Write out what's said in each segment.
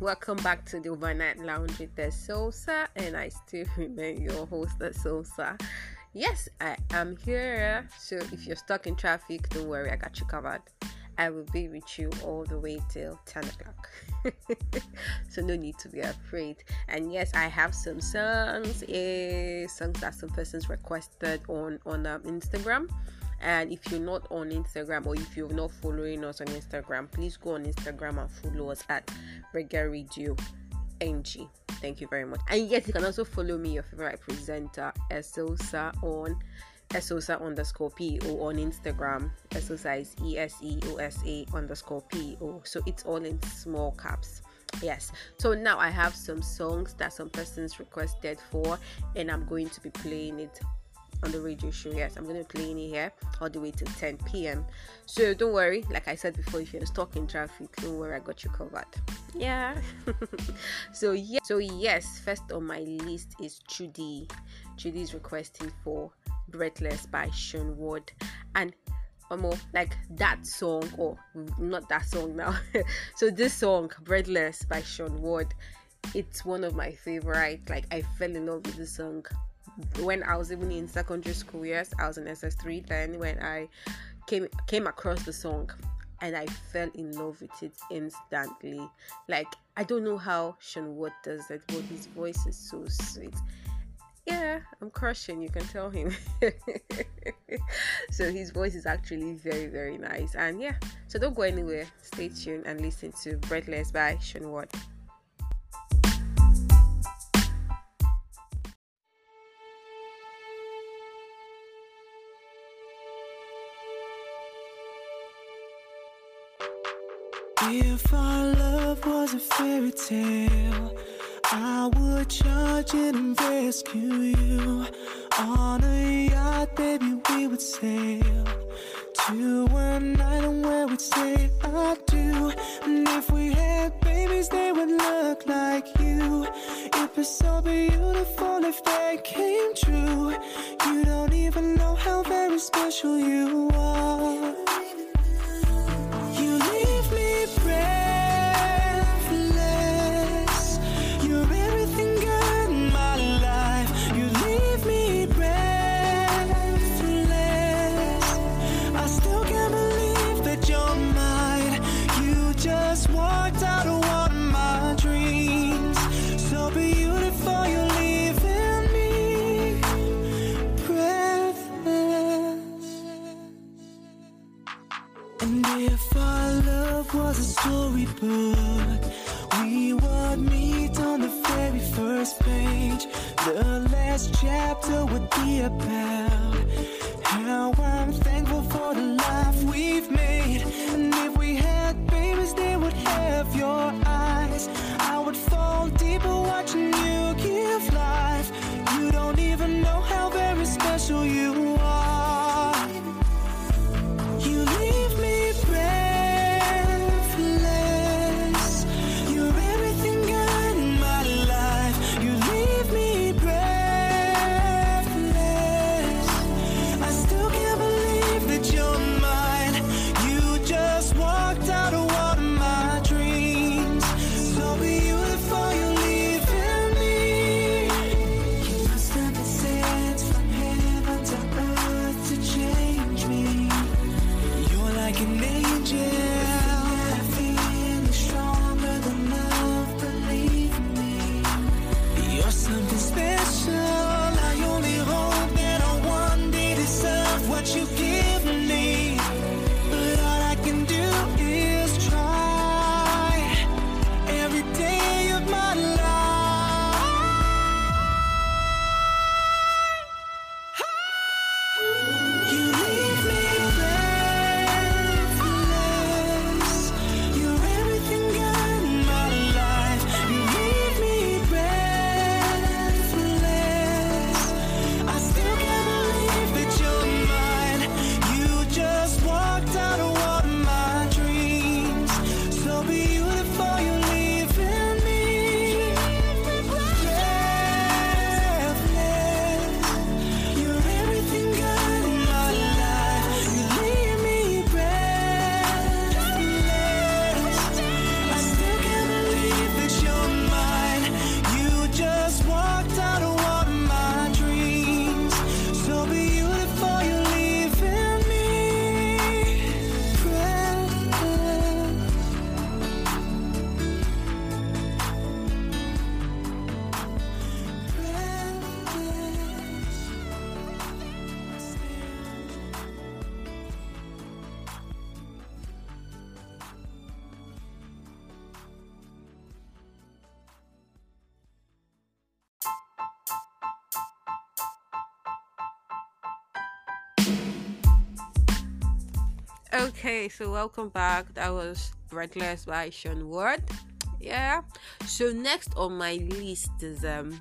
welcome back to the Overnight Lounge with the Sosa, and I still remain your host, the Sosa. Yes, I am here. So if you're stuck in traffic, don't worry, I got you covered. I will be with you all the way till 10 o'clock. so no need to be afraid. And yes, I have some songs, eh, songs that some persons requested on on um, Instagram. And if you're not on Instagram or if you're not following us on Instagram, please go on Instagram and follow us at Reggae Radio NG. Thank you very much. And yes, you can also follow me, your favorite presenter, Esosa, on Esosa underscore PO on Instagram. Esosa is E S E O S A underscore PO. So it's all in small caps. Yes, so now I have some songs that some persons requested for, and I'm going to be playing it on the radio show. Yes, I'm to be playing it here all the way till 10 p.m. So don't worry, like I said before, if you're stuck in traffic, don't worry, I got you covered. Yeah. so yeah, so yes, first on my list is Judy. Judy is requesting for Breathless by Shayne Ward, and um, more like that song, or not that song now. so this song, Breathless by Shayne Ward, it's one of my favorite. Like I fell in love with the song when I was even in secondary school. Yes, I was in SS3 then when I came came across the song and I fell in love with it instantly. Like I don't know how Shayne Ward does it, but his voice is so sweet. Yeah, I'm crushing, you can tell him. so his voice is actually very, very nice. And yeah, so don't go anywhere. Stay tuned and listen to Breathless by Shayne Ward. If our love was a fairy tale, I would charge and rescue you. On a yacht, baby, we would sail to an island where we'd say I do. And if we had babies, they would look like you. It'd be so beautiful if they came true. You don't even know how very special you are. okay, so welcome back. That was Breathless by Shayne Ward. Yeah. So next on my list is um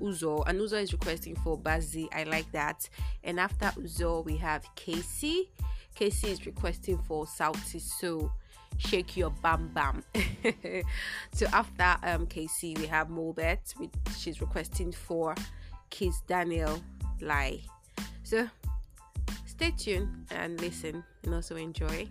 Uzo, and Uzo is requesting for Bazzi. I like that. And after Uzo, we have Casey. Casey is requesting for Salty So shake your bam bam. so after um we have Mobet, which she's requesting for Kiss Daniel Lie. So stay tuned and listen and also enjoy.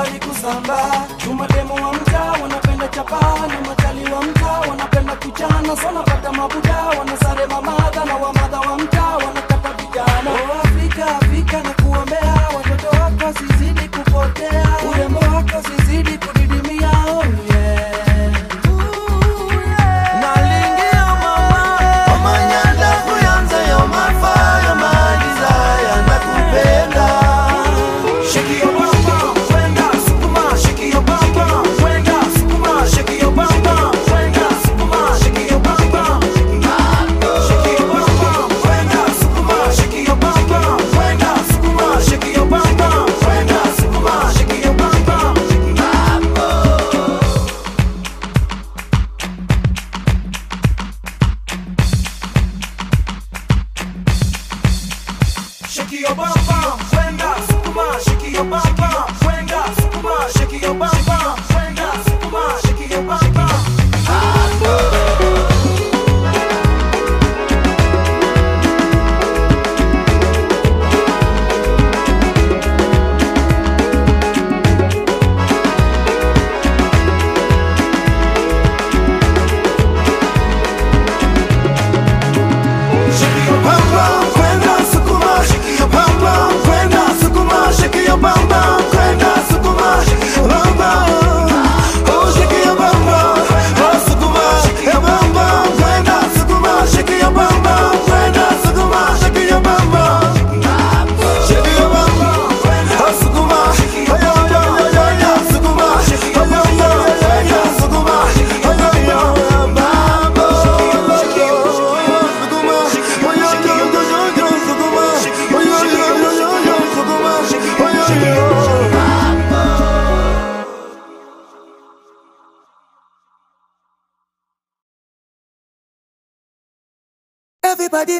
mbali kusamba chuma wa mtaa wanapenda chapa na matali wa mtaa wanapenda kuchana sonapata mabuda wanasare mamadha na wamadha wa mtaa wanakata vijana. Oh, Afrika Afrika na kuombea. Watoto wako sizidi kupotea. Urembo wako sizidi kupotea.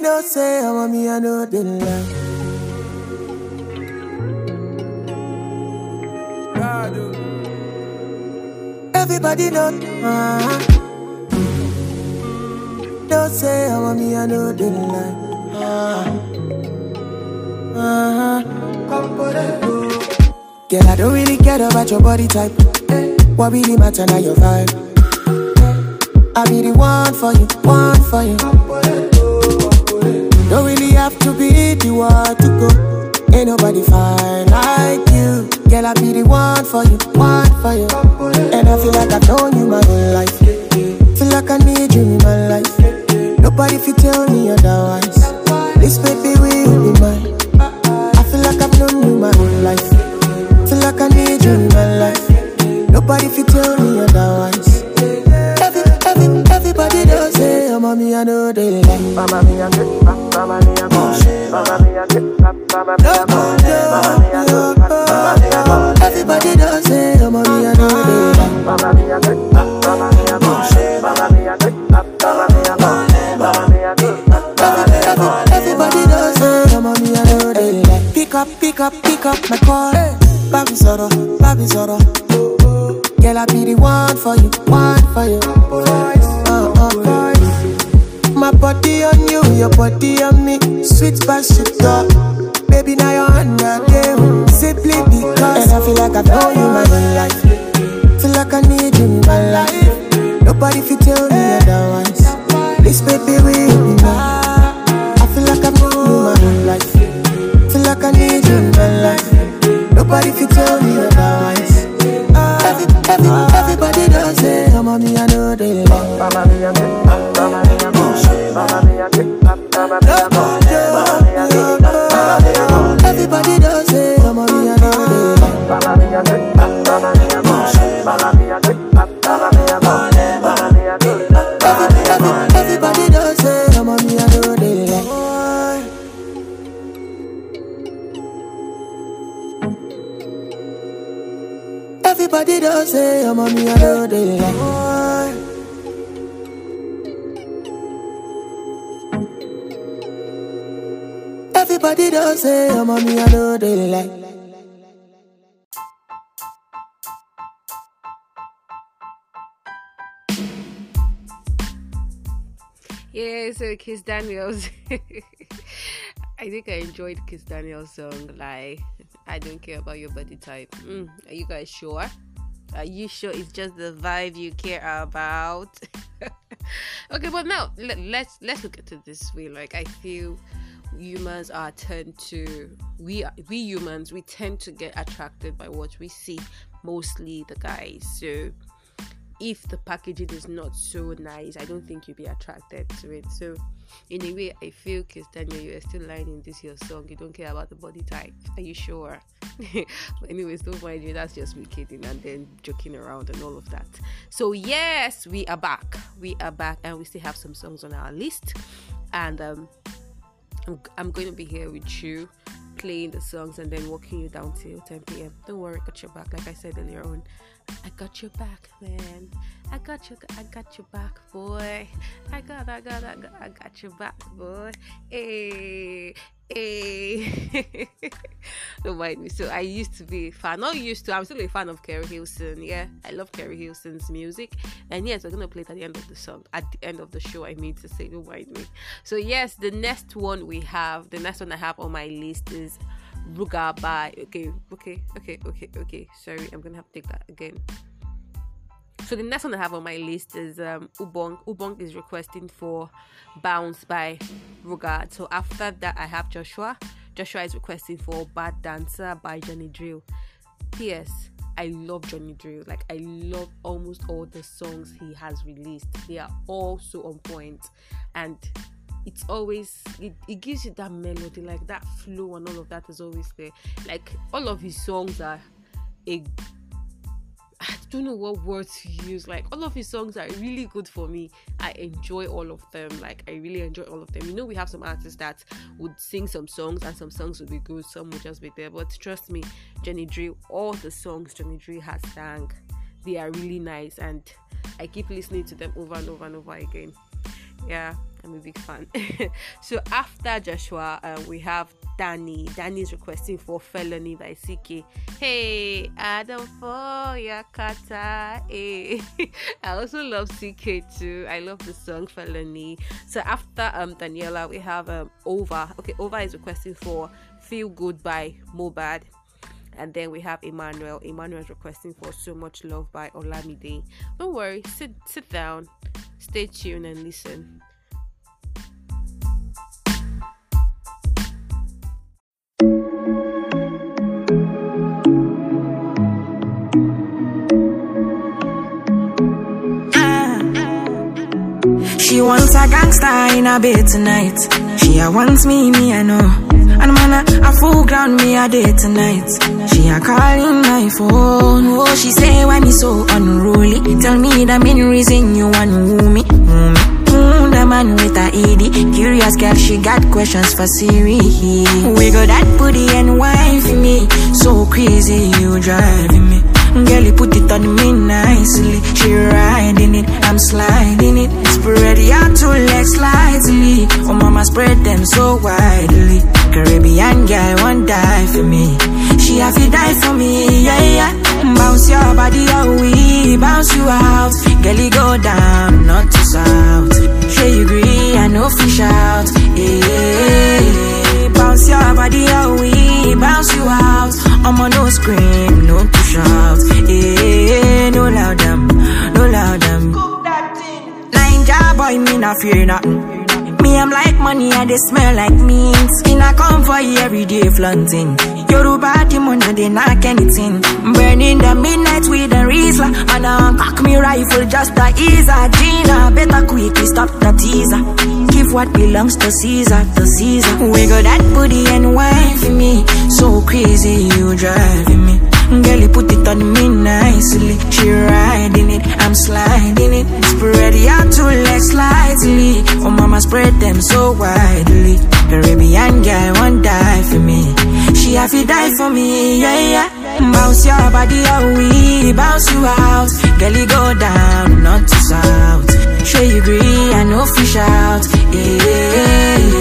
don't say I want me, I know the love. Everybody know uh, Don't say I want me, I know the lie uh, uh-huh. uh-huh. Girl, I don't really care about your body type. What really matter now your vibe? I be the one for you, one for you. Don't really have to be the one to go. Ain't nobody fine like you. Girl, I be the one for you, one for you. And I feel like I've known you my whole life. Feel like I need you in my life. Nobody if you tell me otherwise. This baby will be mine. I feel like I've known you my whole life. Feel like I need you in my life. Nobody if you tell me otherwise. Every, every, everybody does say, oh, mommy, I know they like. Mama, me, I. Mama mia, mama mia, Love, Kiss Daniels. I think I enjoyed Kiss Daniels' song, like, I don't care about your body type. Mm, are you guys sure? Are you sure it's just the vibe you care about? okay, but now let, let's let's look at it this way. Like I feel humans are tend to we we humans we tend to get attracted by what we see, mostly the guys. So if the packaging is not so nice, I don't think you'll be attracted to it. So, in a way, I feel, Kiss Daniel, you are still lying in this your song. You don't care about the body type. Are you sure? but anyways, don't mind me. That's just me kidding and then joking around and all of that. So, yes, we are back. We are back, and we still have some songs on our list. And um, I'm, I'm going to be here with you playing the songs and then walking you down till 10 p.m. Don't worry, I got your back. Like I said earlier on, I got your back, man. I got your, I got your back, boy. I got, I got, I got, I got your back, boy. Hey, hey. Eh, don't mind me. So I used to be a fan. Not used to. I'm still a fan of Keri Hilson. Yeah, I love Keri Hilson's music. And yes, we're gonna play it at the end of the song. At the end of the show, I mean to say. Don't mind me. So yes, the next one we have, the next one I have on my list is Ruga by. Okay, okay, okay, okay, okay. Sorry, I'm gonna have to take that again. So the next one I have on my list is um, Ubong. Ubong is requesting for Bounce by Ruger. So after that, I have Joshua. Joshua is requesting for Bad Dancer by Johnny Drille. P.S. I love Johnny Drille. Like I love almost all the songs he has released. They are all so on point, and it's always it, it gives you that melody, like that flow, and all of that is always there. Like all of his songs are a I don't know what words to use. Like all of his songs are really good for me. I enjoy all of them. Like I really enjoy all of them. You know, we have some artists that would sing some songs and some songs would be good, some would just be there. But trust me, Johnny Drille, all the songs Johnny Drille has sang, they are really nice and I keep listening to them over and over and over again. Yeah, I'm a big fan. so after Joshua, uh, we have Danny. Danny is requesting for Felony by CKay. Hey, Adam for your kata. Hey. I also love CKay too. I love the song Felony. So after um Daniela, we have um Over. Okay, Over is requesting for Feel Good by Mohbad. And then we have Emmanuel. Emmanuel is requesting for So Much Love by Olamide. Don't worry, sit sit down, stay tuned and listen. She wants a gangster in a bed tonight. She a wants me, me I know. And man, a, a full ground me a day tonight. She a calling my phone. Oh, she say why me so unruly. Tell me the main reason you want me. Me. Mm, the man with a ED Curious girl, she got questions for Siri We Wiggle that booty and wine for me So crazy, you driving me so widely. Caribbean girl, won't die for me. She have to die for me, yeah, yeah. Bounce your body, oh we bounce you out. Girl, you go down, not to south. Sure you agree, I know fish out yeah. Bounce your body, oh we bounce you out. I'm on no scream, no to shout yeah. No loud them, no loud them. Ninja boy, me not fear nothing. me, I'm like money and they smell like mint In a come for you every day flaunting. Yoruba the money they knock anything. Burning the midnight with a Riesler And I cock me rifle just to ease a Gina. Better quickly stop the teaser. Give what belongs to Caesar, to Caesar. Wiggle that booty and wine for me. So crazy you driving me Girl, you put it on me nicely. She riding it, I'm sliding it. Spread your two legs slightly. Oh mama, spread them so widely. Caribbean girl won't die for me. She have to die for me, yeah, yeah. Bounce your body out, we bounce you out. Girl, you go down, not to south. Sure you agree, I know fish out, yeah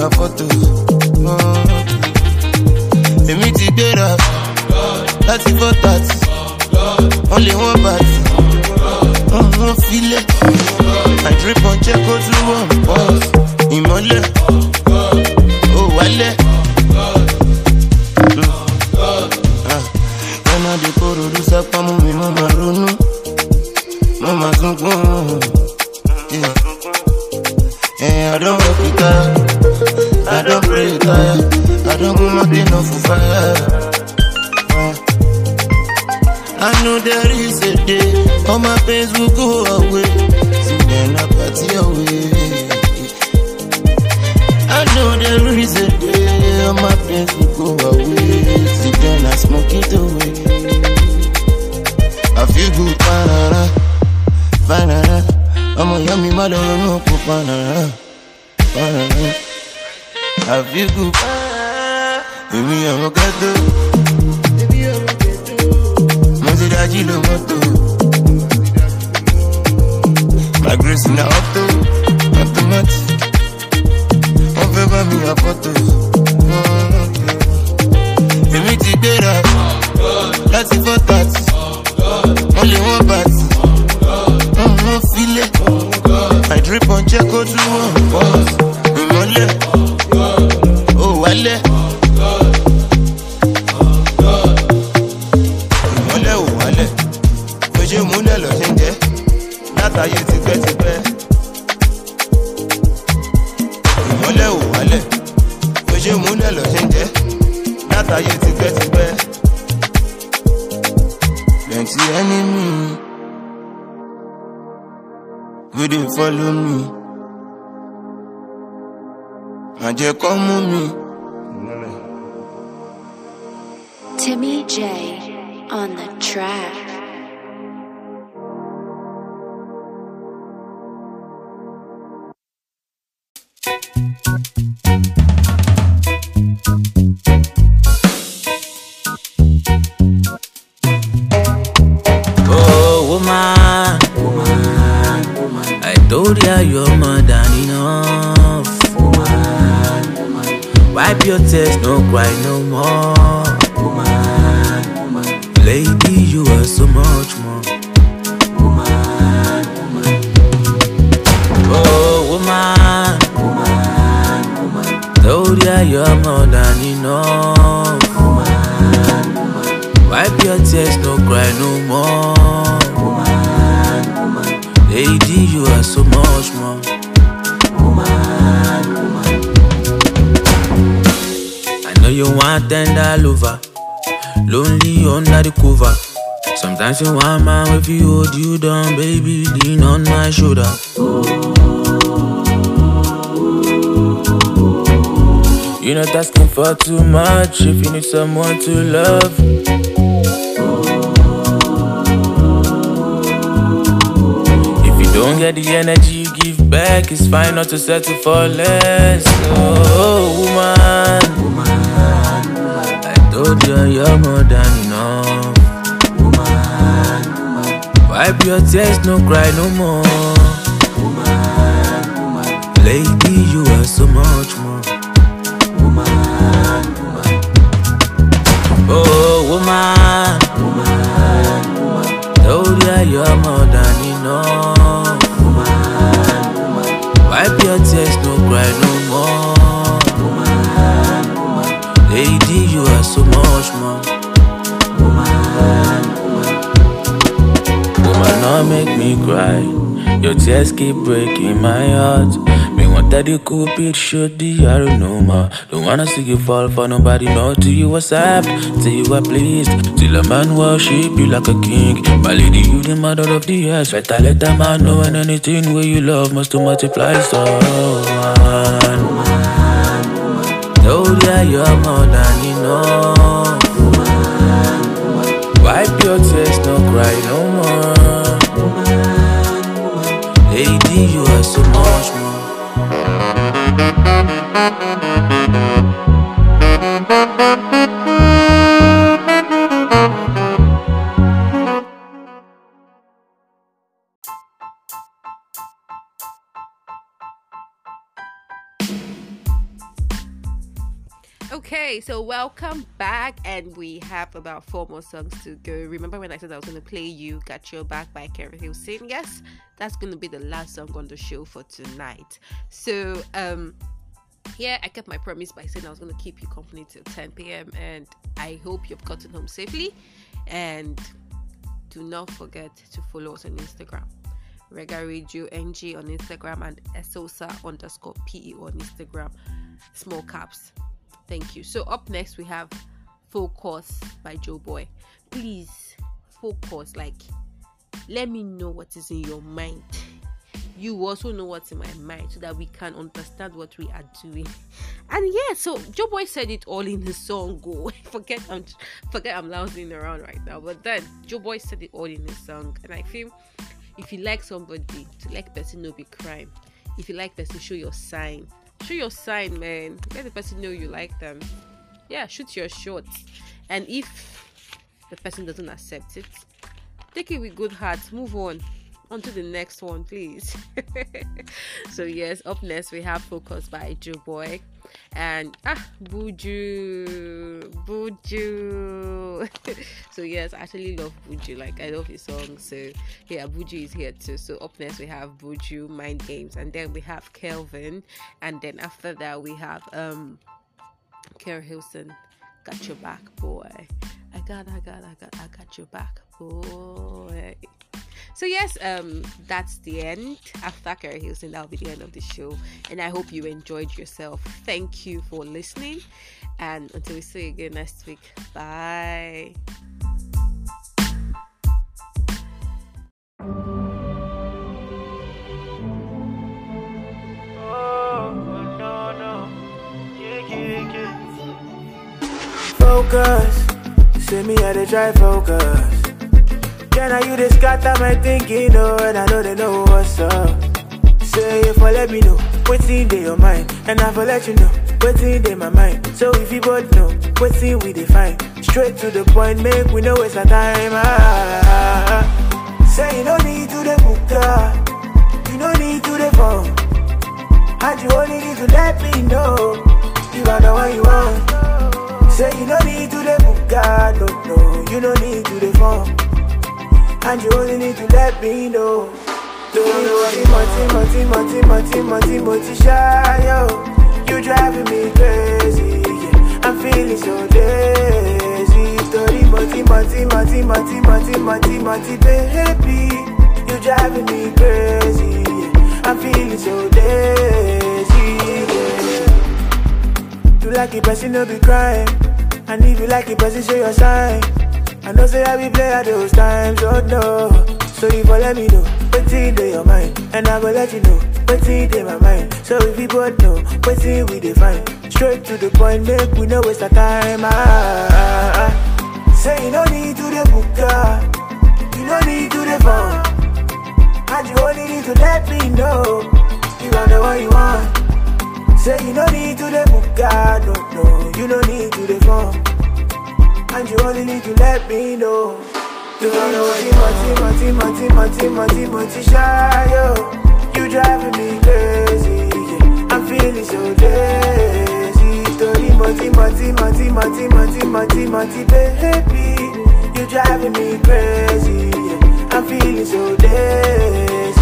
your photo. Oh. Èmi ti gbéra láti bọ́ tàtí, wọ́n lè wọ́n bàtí, wọ́n mú filẹ̀. Àìdúró kan jẹ́ kó tún wọ̀ pọ̀ ìmọ́lẹ̀, ó wálẹ̀. for that. Told ya you're more than enough. Woman. Wipe your tears, no cry no more. Woman. Lady, you are so much more. Woman. I know you want tender lover, lonely under the cover. Sometimes you want man if you hold you down, baby, lean on my shoulder. You're not asking for too much if you need someone to love. If you don't get the energy you give back, it's fine not to settle for less. Oh, woman, I told you you're more than enough. Woman, Wipe your tears, no cry no more. Woman, Lady, you are so much more. Oh, woman, oh woman, told ya you're more than enough. Wipe your tears, no cry no more. Woman, woman. Lady, you are so much more. Woman, woman. Woman, not make me cry. Your tears keep breaking my heart. That you could be shoot the arrow no more. Don't wanna see you fall for nobody, not Till you what's up. Till you are pleased. Till a man worship you like a king. My lady, you the mother of the earth. Better let a man know and anything where you love must to multiply. So. Told oh, ya you're more than enough. Wipe Okay, so welcome back, and we have about four more songs to go. Remember when I said I was going to play "You Got Your Back" by Keri Hilson? Yes, that's going to be the last song on the show for tonight. So, um, yeah, I kept my promise by saying I was going to keep you company till 10 p.m. and I hope you've gotten home safely. And do not forget to follow us on Instagram. Rega Radio NG on Instagram and Esosa underscore PE on Instagram. Small caps. Thank you. So up next we have Focus by Joeboy. Please focus. Like, let me know what is in your mind. You also know what's in my mind so that we can understand what we are doing. And yeah, so Joeboy said it all in his song. Go forget I'm forget I'm lounging around right now. But then Joeboy said it all in his song, and I feel if you like somebody, to like person no be crime. If you like person, show your sign. Show your sign, man. Let the person know you like them. Yeah, shoot your shot. And if the person doesn't accept it, take it with good heart. Move on. On to the next one, please. so yes, up next we have Focus by Joe Boy. And ah Buju Buju. so yes, I actually love Buju. Like I love his songs. So yeah, Buju is here too. So up next we have Buju Mind Games, and then we have Kelvin, and then after that we have um Keri Hilson. Got your back, boy. I got, I got, I got, I got your back, boy. So yes, um, that's the end. After Keri Hilson, that'll be the end of the show. And I hope you enjoyed yourself. Thank you for listening. And until we see you again next week, bye. Focus, me I dey try focus. Can I you dey scatter my thinking, oh, and I know they know what's up. Say if I let me know, what's in your mind, and I for let you know, what's in my mind. So if you both know, what's in we define. Straight to the point, make we know waste our time. Ah, say you no need to the book, you no need to the phone, and you only need to let me know if I know what you want. Say you no need to the book, no, no, you no need to the phone. And you only need to let me know. Moti, Moti, Moti, Moti, Moti, Moti, shy, yo. You driving me crazy. I'm feeling so lazy. Tori, Moti, Moti, Moti, Moti, Moti, Moti, Moti, baby. You driving me crazy. I'm feeling so lazy, yeah. You like it, but you no be crying. And if you like it, but show your sign. I know say I be play at those times, oh no. So you let me know, what's in your mind, and I will let you know, what's in my mind. So if you both know, what's in we define. Straight to the point, make we no waste our time. Ah, ah, ah. Say you no need to the book, you no need to the phone, and you only need to let me know if I know what you want. Say you no need to the book, no, no, you no need to the phone. And you only need to let me know. You don't know what you Mati, Mati, Mati, Mati, Mati, shy, yo. You driving me crazy, yeah. I'm feeling so lazy. Tori, Mati, Mati, Mati, Mati, Mati, Mati, Mati, baby. You driving me crazy, yeah. I'm feeling so lazy,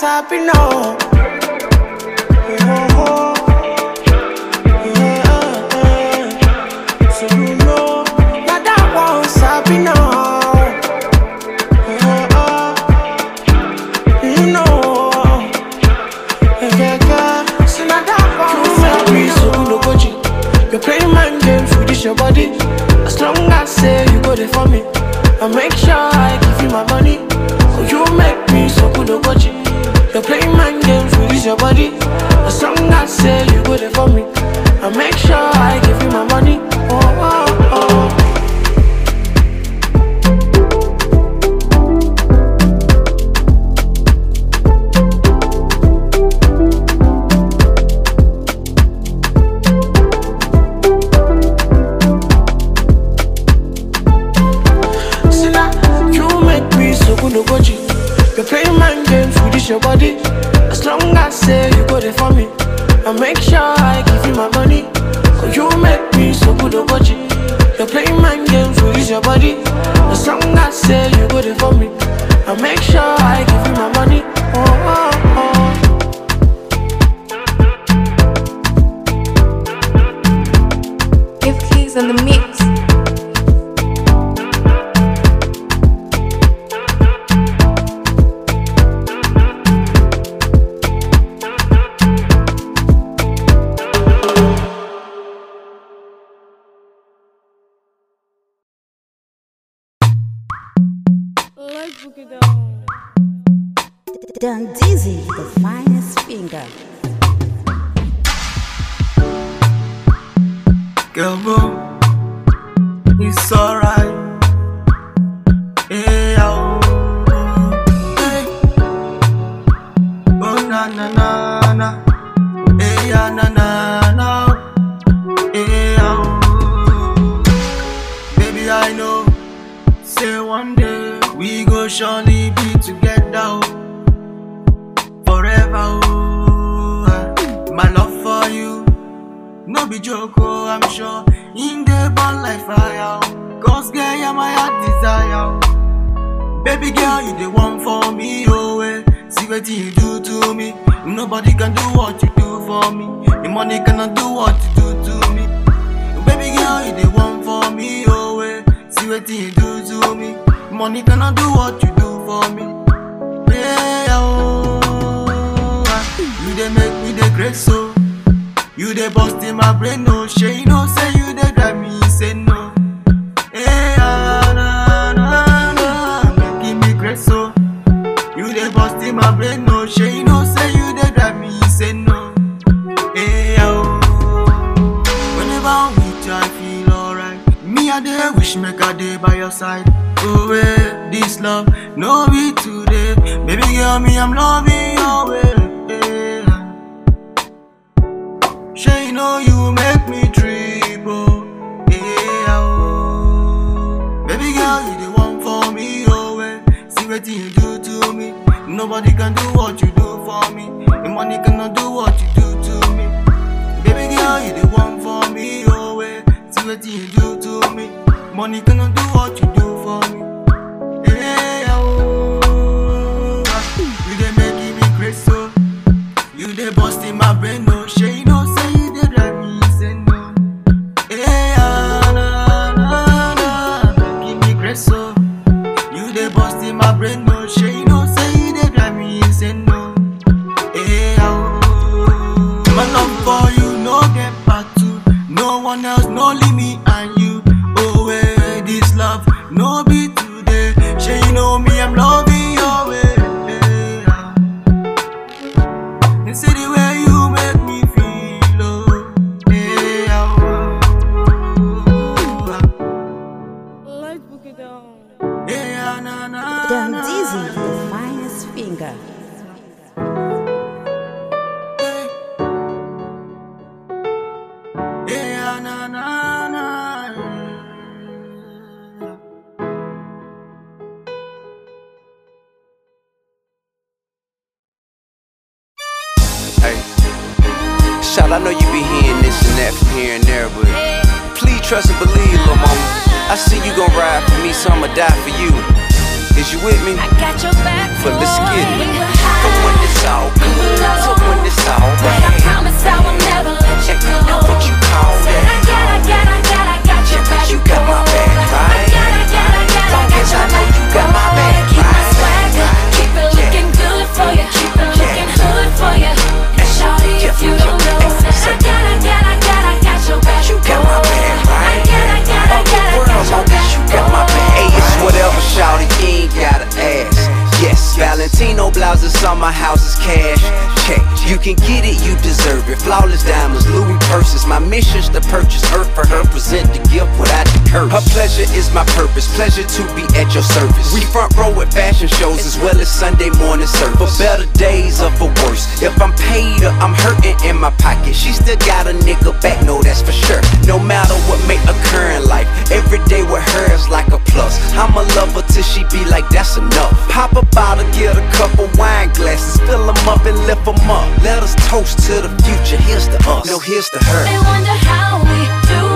happy now. No. You're playing mind games with this your body. As long as say you go there for me, I make sure I give you my money. Cause you make me so good, no goji. You're playing mind games with this your body. As long as say you go there for me, I make sure I give you my money. Done dizzy, the finest finger. Girl, boo, it's alright. Hey, oh, hey. oh, na na na na. Hey, ah, na na na. Hey, oh. Baby, I know. Say one day we go surely. No be joke. Oh, I'm sure in the burn like fire. Cause girl, you're my heart desire. Baby girl, you the one for me, oh eh. See what you do to me. Nobody can do what you do for me. The money cannot do what you do to me. Baby girl, you the one for me, oh eh. See what you do to me. Money cannot do what you do for me. Yeah, oh, you dey make me the great so. You dey bust in my brain, no shame, no say you dey drive me say no. Hey, ah, na, na, na, making me great so. You dey bust in my brain, no shame, no say you dey drive me say no. Hey, oh. Whenever I'm with you, I feel alright. Me, I dey wish make I dey by your side. Oh, eh, this love, no be today. Baby girl, me, I'm loving your way. Sure, you know you make me trip, oh, yeah, oh. Baby girl, you the one for me, oh, eh. See what you do to me. Nobody can do what you do for me. The money cannot do what you do to me. Baby girl, you the one for me, oh, eh. See what you do to me. Money cannot do what you she still got a nigga back, no, that's for sure. No matter what may occur in life, every day with her is like a plus. I'ma love her till she be like, that's enough. Pop a bottle, get a couple wine glasses, fill them up and lift them up. Let us toast to the future. Here's to us, no, here's to her. They wonder how we do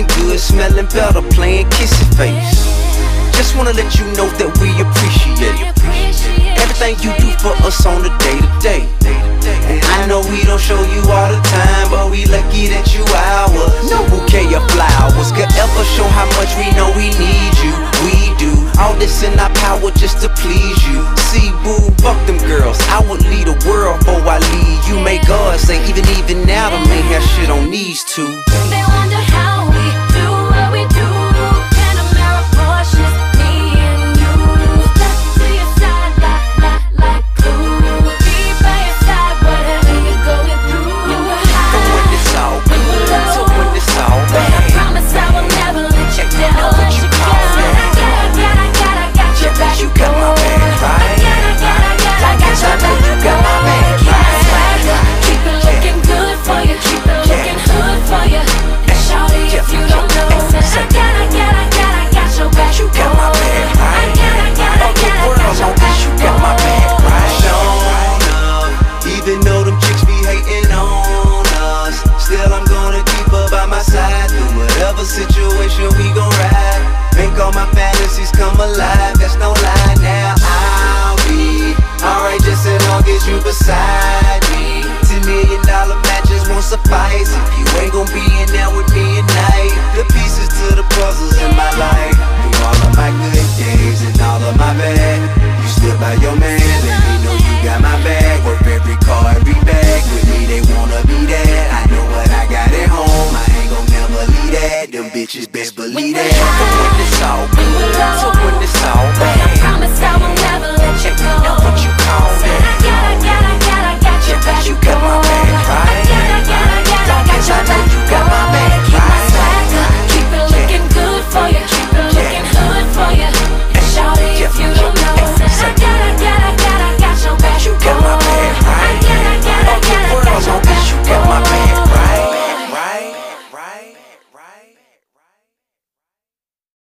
looking good, smelling better, playing kissy face. Just wanna let you know that we appreciate. Everything you do for us on the day to day. And I know we don't show you all the time, but we lucky that you ours. No bouquet of flowers could ever show how much we know we need you. We do all this in our power just to please you. See, boo, fuck them girls. I would lead the world before I leave you. May God say, even even now, the man have shit on these two.